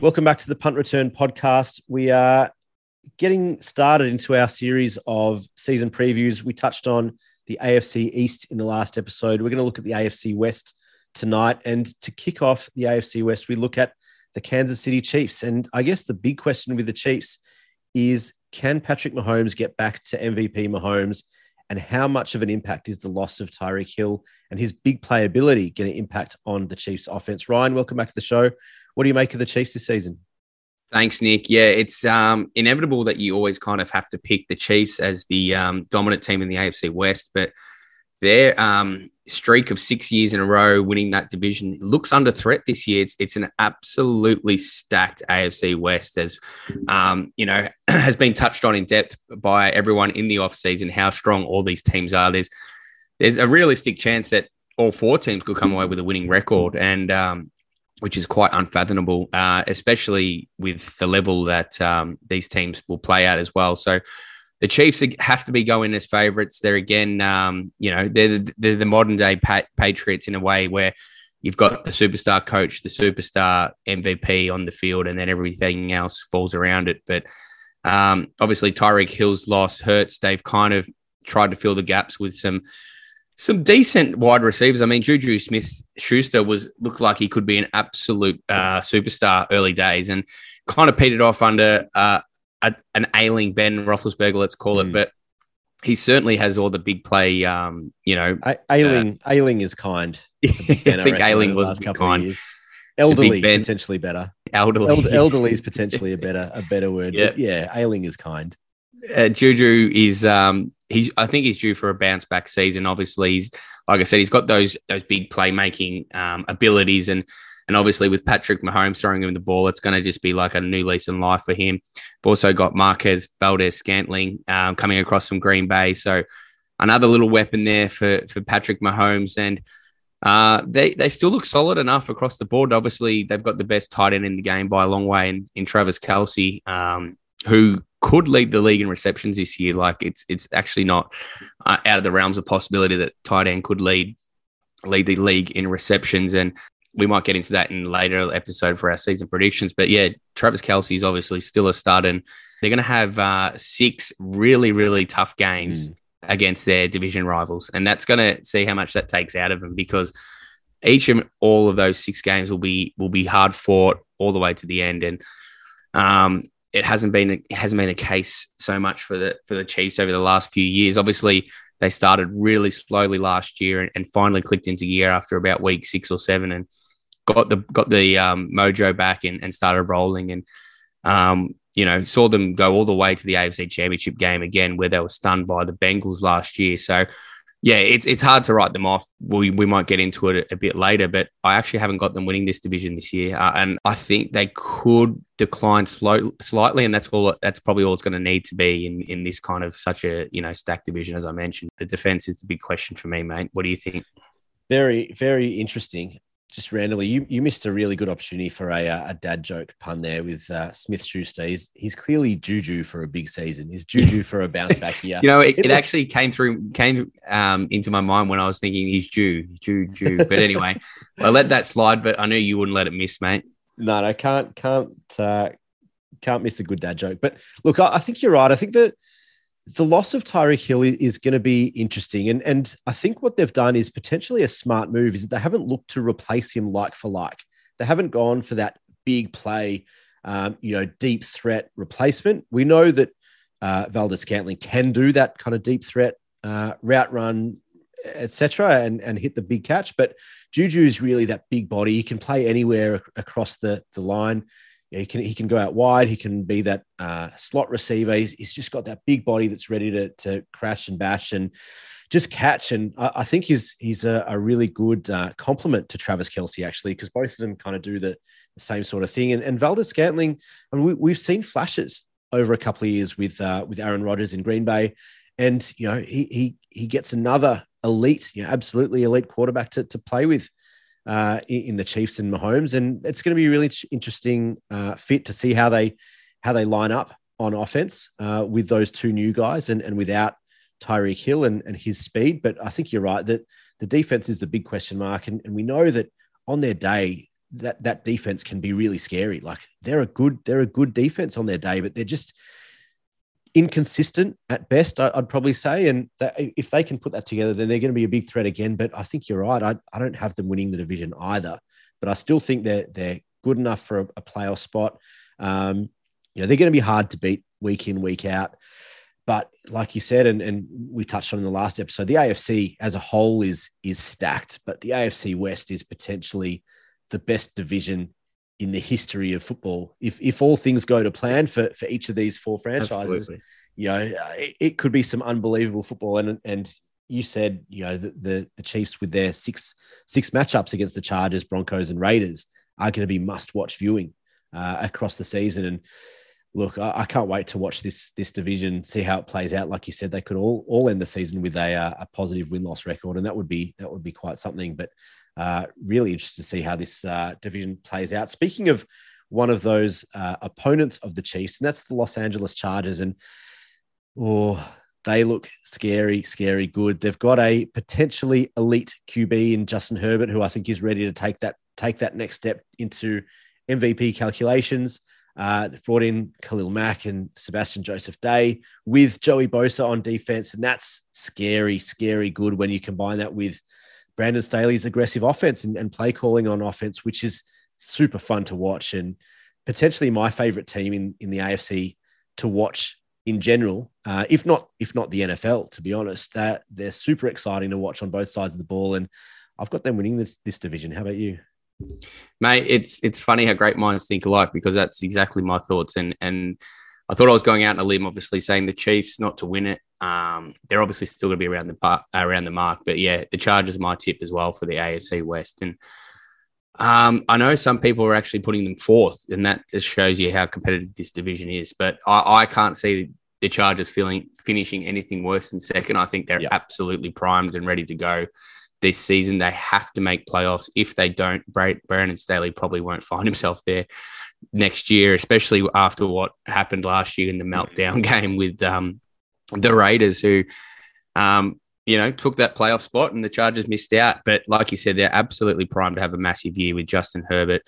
Welcome back to the Punt Return podcast. We are getting started into our series of season previews. We touched on the AFC East in the last episode. We're going to look at the AFC West tonight. And to kick off the AFC West, we look at the Kansas City Chiefs. And I guess the big question with the Chiefs is can Patrick Mahomes get back to MVP Mahomes? And how much of an impact is the loss of Tyreek Hill and his big playability going to impact on the Chiefs offense? Ryan, welcome back to the show. What do you make of the Chiefs this season? Thanks, Nick. Yeah, it's um, inevitable that you always kind of have to pick the Chiefs as the um, dominant team in the AFC West, but their um, streak of six years in a row winning that division looks under threat this year. It's, it's an absolutely stacked AFC West, as um, you know, has been touched on in depth by everyone in the offseason, how strong all these teams are. There's there's a realistic chance that all four teams could come away with a winning record, and um, which is quite unfathomable, uh, especially with the level that um, these teams will play at as well. So the Chiefs have to be going as favourites. They're again, um, you know, they're the, they're the modern day pa- Patriots in a way where you've got the superstar coach, the superstar MVP on the field, and then everything else falls around it. But um, obviously, Tyreek Hill's loss hurts. They've kind of tried to fill the gaps with some some decent wide receivers. I mean, Juju Smith Schuster was looked like he could be an absolute uh, superstar early days, and kind of petered off under uh, a, an ailing Ben Roethlisberger, let's call mm. it. Hmm. But he certainly has all the big play. Um, you know, a- ailing uh, ailing is kind. Ben, I think I ailing was kind. Elderly potentially better. Elderly, Eld- elderly is potentially a better a better word. Yeah, yeah, ailing is kind. Uh, Juju is um, he's I think he's due for a bounce back season. Obviously, he's like I said, he's got those those big playmaking um, abilities, and and obviously with Patrick Mahomes throwing him the ball, it's going to just be like a new lease in life for him. We've also got Marquez Valdes-Scantling um, coming across from Green Bay, so another little weapon there for for Patrick Mahomes, and uh, they they still look solid enough across the board. Obviously, they've got the best tight end in the game by a long way in, in Travis Kelce. um, who could lead the league in receptions this year. Like it's it's actually not uh, out of the realms of possibility that tight end could lead lead the league in receptions. And we might get into that in a later episode for our season predictions. But yeah, Travis Kelce is obviously still a stud, and they're going to have uh, six really really tough games. Mm. Against their division rivals, and that's going to see how much that takes out of them because each and all of those six games will be will be hard fought all the way to the end. And um, it hasn't been it hasn't been a case so much for the for the Chiefs over the last few years. Obviously, they started really slowly last year and, and finally clicked into gear after about week six or seven and got the got the um, mojo back and, and started rolling and um, you know saw them go all the way to the AFC Championship game again where they were stunned by the Bengals last year. So yeah, it's it's hard to write them off. We we might get into it a, bit later, but I actually haven't got them winning this division this year, uh, and I think they could decline slow, slightly, and that's all. That's probably all it's going to need to be in in this kind of such a you know stacked division as I mentioned. The defense is the big question for me, mate. What do you think? Very very interesting just randomly, you, you missed a really good opportunity for a, uh, a dad joke pun there with uh, Smith Schuster. He's, he's clearly Juju for a big season. He's Juju for a bounce back year. you know, it, it, it actually came through, came um, into my mind when I was thinking he's Jew, Jew, Jew. But anyway, I let that slide, but I knew you wouldn't let it miss, mate. No, no, can't, can't, uh, can't miss a good dad joke. But look, I, I think you're right. I think that the loss of Tyreek Hill is going to be interesting. And, and I think what they've done is potentially a smart move is that they haven't looked to replace him like for like. They haven't gone for that big play, um, you know, deep threat replacement. We know that uh, Valdes-Scantling can do that kind of deep threat uh, route run, etc., and, and hit the big catch. But Juju is really that big body. He can play anywhere across the, the line he can he can go out wide. He can be that uh, slot receiver. He's, he's, just got that big body that's ready to, to crash and bash and just catch. And I, I think he's he's a, a really good uh, complement to Travis Kelce actually, because both of them kind of do the, the, same sort of thing. And, and Valdes-Scantling, I mean, we, have seen flashes over a couple of years with uh, with Aaron Rodgers in Green Bay, and you know he he he gets another elite, you know, absolutely elite quarterback to, to play with uh, in the Chiefs and Mahomes, and it's going to be a really interesting uh, fit to see how they how they line up on offense uh, with those two new guys and, and without Tyreek Hill and, and his speed. But I think you're right that the defense is the big question mark, and, and we know that on their day that that defense can be really scary. Like they're a good they're a good defense on their day, but they're just inconsistent at best. I, would probably say, and that, if they can put that together, then they're going to be a big threat again. But I think you're right. I, I don't have them winning the division either, but I still think they're they're good enough for a, a playoff spot. Um, you know, they're going to be hard to beat week in week out. But like you said, and, and we touched on in the last episode, the AFC as a whole is is stacked, but the AFC West is potentially the best division in the history of football. If if all things go to plan for for each of these four franchises, Absolutely. you know, it, it, could be some unbelievable football. And and you said, you know, the, the, the Chiefs with their six six matchups against the Chargers, Broncos, and Raiders are going to be must watch viewing uh, across the season. And look, I, I, can't wait to watch this this division, see how it plays out. Like you said, they could all all end the season with a uh, a positive win loss record, and that would be that would be quite something. But uh, really interested to see how this uh, division plays out. Speaking of one of those uh, opponents of the Chiefs, and that's the Los Angeles Chargers, and oh, they look scary, scary good. They've got a potentially elite QB in Justin Herbert, who I think is ready to take that take that next step into MVP calculations. Uh, they've brought in Khalil Mack and Sebastian Joseph Day with Joey Bosa on defense, and that's scary, scary good when you combine that with Brandon Staley's aggressive offense and, and play calling on offense, which is super fun to watch and potentially my favorite team in, in the AFC to watch in general, uh, if not if not the NFL, to be honest. That they're super exciting to watch on both sides of the ball, and I've got them winning this this division. How about you, mate? It's it's funny how great minds think alike because that's exactly my thoughts, and and I thought I was going out on a limb, obviously saying the Chiefs not to win it. Um, they're obviously still going to be around the par- around the mark, but yeah, the Chargers my tip as well for the AFC West. And um, I know some people are actually putting them fourth, and that just shows you how competitive this division is. But I, I can't see the Chargers feeling finishing anything worse than second. I think they're yep. absolutely primed and ready to go this season. They have to make playoffs. If they don't, Brandon Staley probably won't find himself there next year, especially after what happened last year in the meltdown game with um, the Raiders, who, um, you know, took that playoff spot and the Chargers missed out. But like you said, they're absolutely primed to have a massive year with Justin Herbert,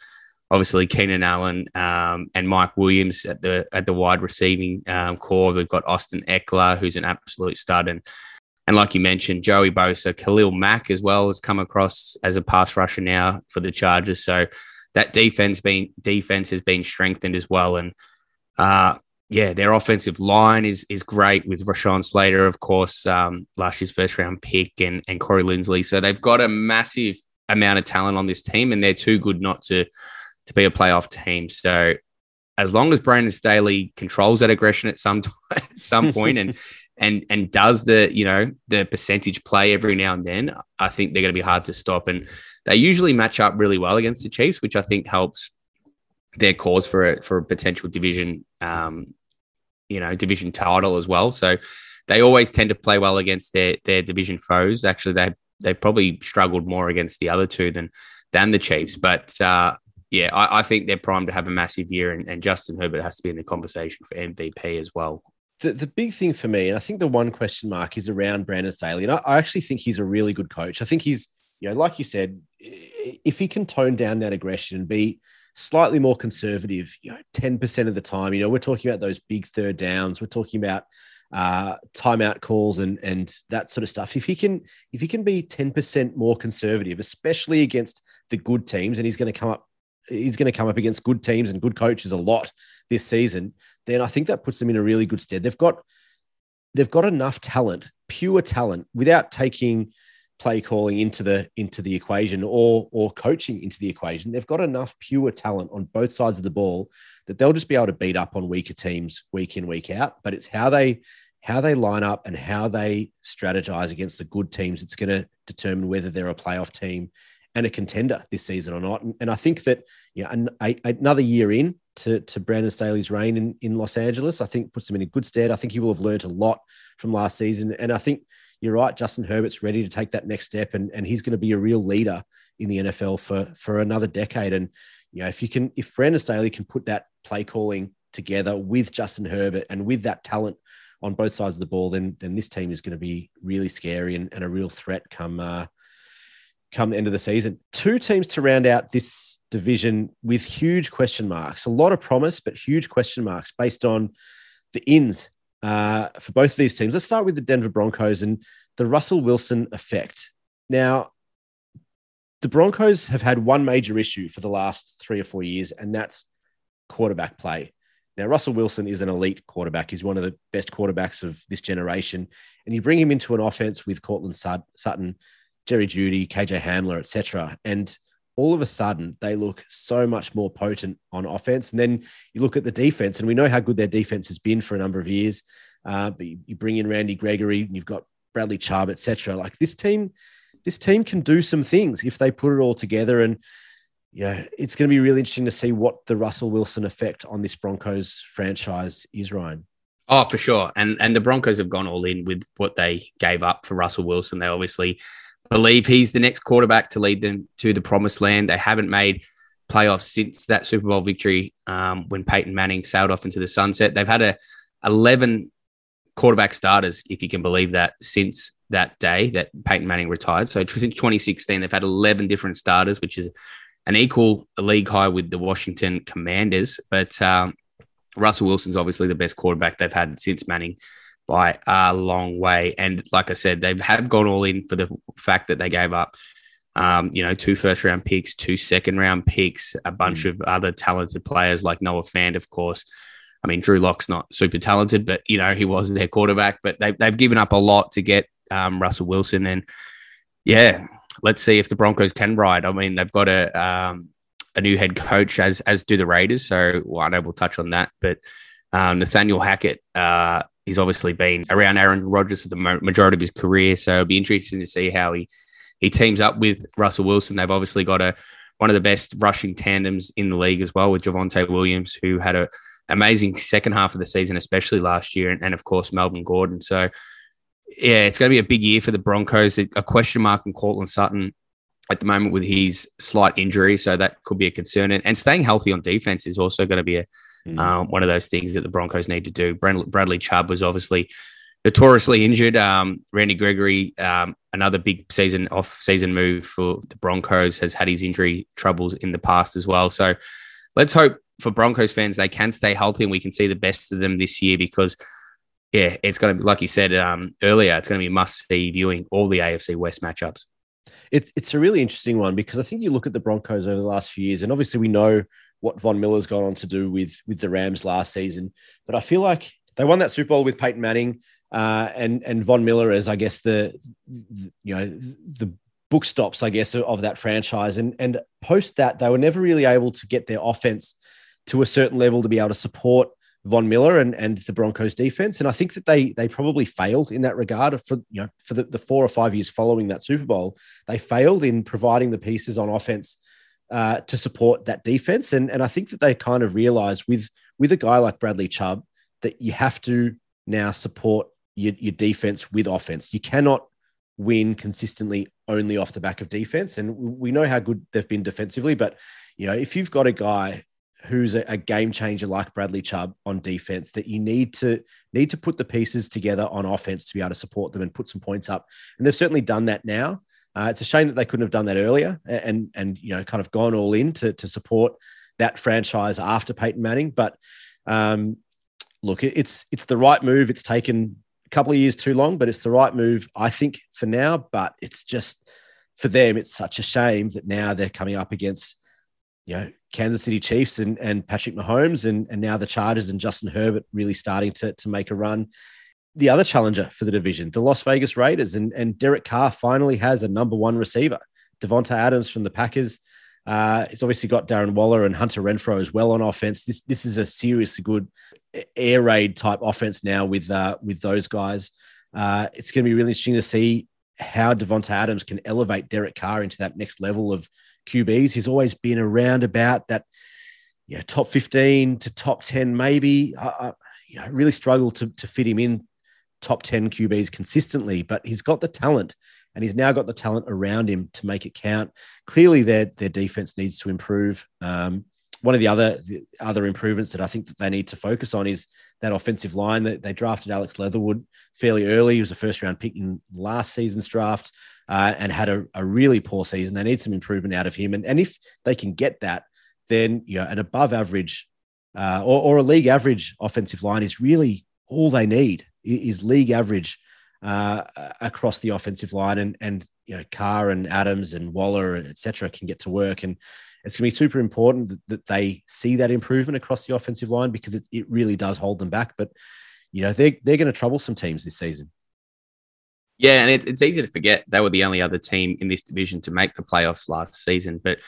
obviously Keenan Allen um, and Mike Williams at the at the wide receiving um, core. We've got Austin Ekeler, who's an absolute stud, and and like you mentioned, Joey Bosa, Khalil Mack as well has come across as a pass rusher now for the Chargers. So that defense been defense has been strengthened as well. And uh, yeah, their offensive line is is great with Rashawn Slater, of course, um, last year's first round pick, and and Corey Linsley. So they've got a massive amount of talent on this team, and they're too good not to to be a playoff team. So as long as Brandon Staley controls that aggression at some at some point and and and does the you know the percentage play every now and then, I think they're going to be hard to stop. And they usually match up really well against the Chiefs, which I think helps their cause for a, for a potential division, um, you know, division title as well. So they always tend to play well against their their division foes. Actually, they they probably struggled more against the other two than than the Chiefs. But uh, yeah, I, I, think they're primed to have a massive year, and, and Justin Herbert has to be in the conversation for MVP as well. The, the big thing for me, and I think the one question mark is around Brandon Staley. And I, I actually think he's a really good coach. I think he's, you know, like you said, if he can tone down that aggression and be slightly more conservative, you know, 10% of the time, you know, we're talking about those big third downs, we're talking about uh, timeout calls and and that sort of stuff. If he can if he can be 10% more conservative, especially against the good teams, and he's going to come up he's going to come up against good teams and good coaches a lot this season, then I think that puts them in a really good stead. They've got they've got enough talent, pure talent, without taking play calling into the into the equation or or coaching into the equation. They've got enough pure talent on both sides of the ball that they'll just be able to beat up on weaker teams week in week out. But it's how they how they line up and how they strategize against the good teams. It's going to determine whether they're a playoff team and a contender this season or not. And, and I think that you know, an, a, another year in to, to Brandon Staley's reign in, in Los Angeles, I think puts him in a good stead. I think he will have learned a lot from last season. And I think you're right. Justin Herbert's ready to take that next step, and, and he's going to be a real leader in the NFL for for another decade. And you know, if you can, if Brandon Staley can put that play calling together with Justin Herbert and with that talent on both sides of the ball, then then this team is going to be really scary and, and a real threat come uh, come the end of the season. Two teams to round out this division with huge question marks. A lot of promise, but huge question marks based on the ins uh, for both of these teams. Let's start with the Denver Broncos and the Russell Wilson effect. Now, the Broncos have had one major issue for the last three or four years, and that's quarterback play. Now, Russell Wilson is an elite quarterback. He's one of the best quarterbacks of this generation. And you bring him into an offense with Courtland Sutton, Jerry Jeudy, KJ Hamler, etc. And all of a sudden, they look so much more potent on offense. And then you look at the defense, and we know how good their defense has been for a number of years. Uh, but you, you bring in Randy Gregory, and you've got Bradley Chubb, etc. Like this team, this team can do some things if they put it all together. And yeah, it's going to be really interesting to see what the Russell Wilson effect on this Broncos franchise is, Ryan. Oh, for sure. And and the Broncos have gone all in with what they gave up for Russell Wilson. They obviously believe he's the next quarterback to lead them to the promised land. They haven't made playoffs since that Super Bowl victory um, when Peyton Manning sailed off into the sunset. They've had a 11 quarterback starters, if you can believe that, since that day that Peyton Manning retired. So since 2016, they've had 11 different starters, which is an equal league high with the Washington Commanders. But um, Russell Wilson's obviously the best quarterback they've had since Manning by a long way. And like I said, they have gone all in for the fact that they gave up, um, you know, two first round picks, two second round picks, a bunch mm. of other talented players like Noah Fant, of course. I mean, Drew Lock's not super talented, but you know he was their quarterback. But they, they've given up a lot to get um, Russell Wilson, and yeah, let's see if the Broncos can ride. I mean, they've got a um, a new head coach, as as do the Raiders. So well, I know we'll touch on that. But um, Nathaniel Hackett, uh, he's obviously been around Aaron Rodgers for the majority of his career. So it'll be interesting to see how he he teams up with Russell Wilson. They've obviously got a one of the best rushing tandems in the league as well with Javonte Williams, who had a amazing second half of the season, especially last year, and, and of course Melvin Gordon. So yeah, it's going to be a big year for the Broncos. A question mark in Courtland Sutton at the moment with his slight injury, so that could be a concern. And, and staying healthy on defense is also going to be a, mm. um, one of those things that the Broncos need to do. Bradley Chubb was obviously notoriously injured. Um, Randy Gregory, um, another big season off season move for the Broncos, has had his injury troubles in the past as well. So let's hope for Broncos fans they can stay healthy and we can see the best of them this year because yeah, it's going to be like you said um, earlier. It's going to be must see viewing all the AFC West matchups. It's it's a really interesting one because I think you look at the Broncos over the last few years, and obviously we know what Von Miller's gone on to do with with the Rams last season. But I feel like they won that Super Bowl with Peyton Manning uh, and and Von Miller as I guess the, the you know the book stops I guess of that franchise. And and post that they were never really able to get their offense to a certain level to be able to support Von Miller and, and the Broncos defense. And I think that they they probably failed in that regard for you know for the, the four or five years following that Super Bowl. They failed in providing the pieces on offense uh, to support that defense. And, and I think that they kind of realized with with a guy like Bradley Chubb that you have to now support your, your defense with offense. You cannot win consistently only off the back of defense. And we know how good they've been defensively, but you know, if you've got a guy who's a, a, game changer like Bradley Chubb on defense that you need to need to put the pieces together on offense to be able to support them and put some points up. And they've certainly done that now. Uh, it's a shame that they couldn't have done that earlier and and you know kind of gone all in to to support that franchise after Peyton Manning. But um, look, it's it's the right move. It's taken a couple of years too long, but it's the right move, I think, for now. But it's just for them, it's such a shame that now they're coming up against you know Kansas City Chiefs and, and Patrick Mahomes and, and now the Chargers and Justin Herbert really starting to, to make a run. The other challenger for the division, the Las Vegas Raiders, and, and Derek Carr finally has a number one receiver. Davante Adams from the Packers. Uh, it's obviously got Darren Waller and Hunter Renfrow as well on offense. This this is a seriously good air raid type offense now with uh, with those guys. Uh, it's going to be really interesting to see how Davante Adams can elevate Derek Carr into that next level of QBs. He's always been around about that, yeah, top 15 to top 10, maybe. I, I you know, really struggle to, to fit him in top 10 QBs consistently, but he's got the talent and he's now got the talent around him to make it count. Clearly, their, their defense needs to improve. Um, one of the other the other improvements that I think that they need to focus on is that offensive line. That they drafted Alex Leatherwood fairly early. He was a first round pick in last season's draft. uh, and had a, a, really poor season. They need some improvement out of him. And, and if they can get that, then you know, an above average uh, or, or, a league average offensive line is really all they need is league average uh, across the offensive line. And, and you know, Carr and Adams and Waller, etc., can get to work. And it's going to be super important that, that, they see that improvement across the offensive line because it, it really does hold them back. But, you know, they're, they're going to trouble some teams this season. Yeah, and it's, it's easy to forget they were the only other team in this division to make the playoffs last season. But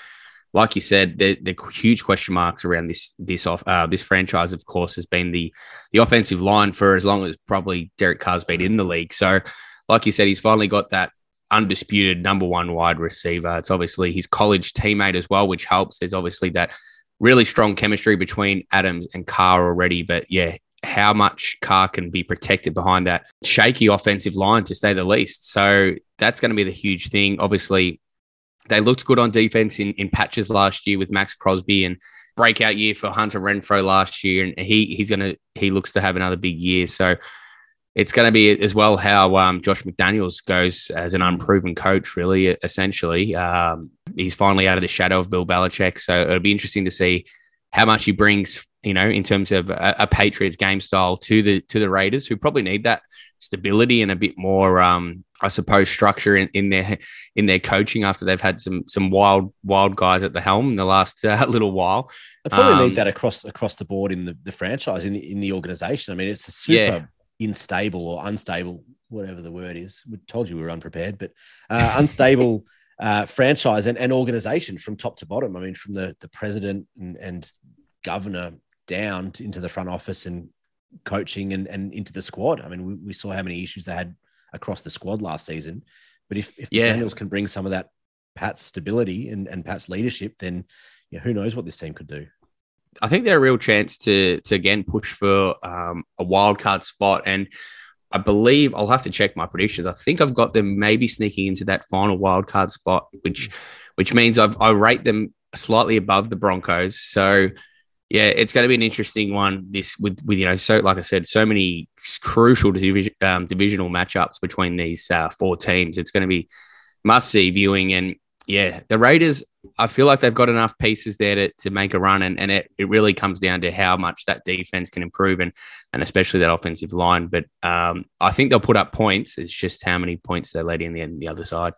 like you said, the, the huge question marks around this this off uh, this franchise, of course, has been the the offensive line for as long as probably Derek Carr's been in the league. So, like you said, he's finally got that undisputed number one wide receiver. It's obviously his college teammate as well, which helps. There's obviously that really strong chemistry between Adams and Carr already. But yeah, how much Carr can be protected behind that shaky offensive line, to say the least. So that's going to be the huge thing. Obviously, they looked good on defense in, in patches last year with Maxx Crosby and breakout year for Hunter Renfrow last year, and he he's gonna he looks to have another big year. So it's going to be as well how um, Josh McDaniels goes as an unproven coach. Really, essentially, um, he's finally out of the shadow of Bill Belichick. So it'll be interesting to see how much he brings you know, in terms of a, a, Patriots game style to the to the Raiders, who probably need that stability and a bit more, um, I suppose, structure in, in their in their coaching after they've had some some wild wild guys at the helm in the last uh, little while. They probably um, need that across across the board in the, the franchise in the in the organization. I mean, it's a super yeah. Unstable or unstable, whatever the word is. We told you we were unprepared, but uh, unstable. Uh, franchise and, and organization from top to bottom. I mean, from the the president and, and governor down to, into the front office and coaching and, and into the squad. I mean, we, we saw how many issues they had across the squad last season. But if, if yeah. Daniels can bring some of that Pat's stability and, and Pat's leadership, then who knows what this team could do. I think they're a real chance to to again push for um, a wild card spot, and I believe I'll have to check my predictions. I think I've got them maybe sneaking into that final wild card spot, which which means I've I rate them slightly above the Broncos. So yeah, it's going to be an interesting one. This with with you know, so like I said, so many crucial division, um, divisional matchups between these uh, four teams. It's going to be must see viewing, and yeah, the Raiders. I feel like they've got enough pieces there to, to make a run, and, and it, it really comes down to how much that defense can improve, and and especially that offensive line. But um, I think they'll put up points. It's just how many points they let in the, the other side.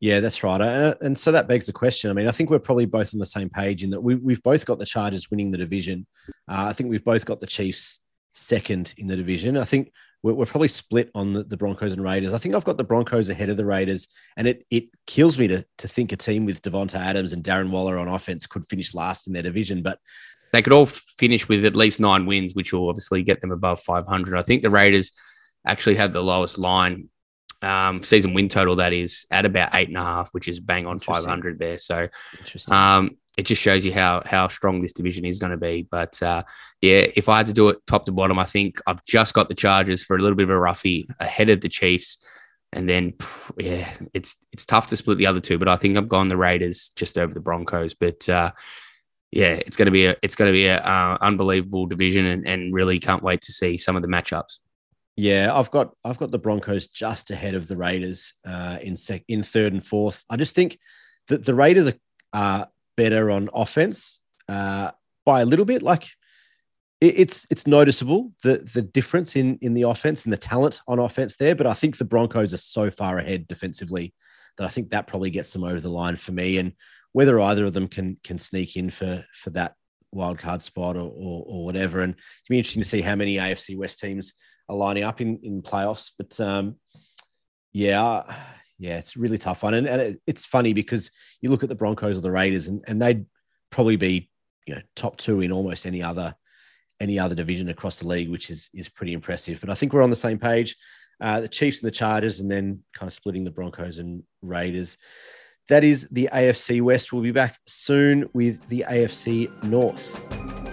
Yeah, that's right. And, and so that begs the question. I mean, I think we're probably both on the same page in that we, we've both got the Chargers winning the division. Uh, I think we've both got the Chiefs second in the division. I think we're, we're probably split on the, the, Broncos and Raiders. I think I've got the Broncos ahead of the Raiders, and it it kills me to to think a team with Davante Adams and Darren Waller on offense could finish last in their division. But they could all finish with at least nine wins, which will obviously get them above 500. I think the Raiders actually have the lowest line um, season win total that is at about eight and a half, which is bang on 500 there. So um, it just shows you how how strong this division is going to be. But uh, yeah, if I had to do it top to bottom, I think I've just got the Chargers for a little bit of a roughie ahead of the Chiefs. And then, yeah, it's it's tough to split the other two, but I think I've gone the Raiders just over the Broncos. But uh, yeah, it's going to be a it's going to be a uh, unbelievable division, and, and really can't wait to see some of the matchups. Yeah, I've got I've got the Broncos just ahead of the Raiders uh, in sec- in third and fourth. I just think that the Raiders are uh, better on offense uh, by a little bit. Like it, it's it's noticeable the the difference in in the offense and the talent on offense there. But I think the Broncos are so far ahead defensively that I think that probably gets them over the line for me. And whether either of them can can sneak in for for that wild card spot or, or, or whatever. And it'd be interesting to see how many AFC West teams are lining up in in playoffs. But um, yeah, yeah, it's really tough one, and, and it, it's funny because you look at the Broncos or the Raiders, and, and they'd probably be you know top two in almost any other any other division across the league, which is is pretty impressive. But I think we're on the same page. Uh, the Chiefs and the Chargers, and then kind of splitting the Broncos and Raiders. That is the AFC West. We'll be back soon with the AFC North.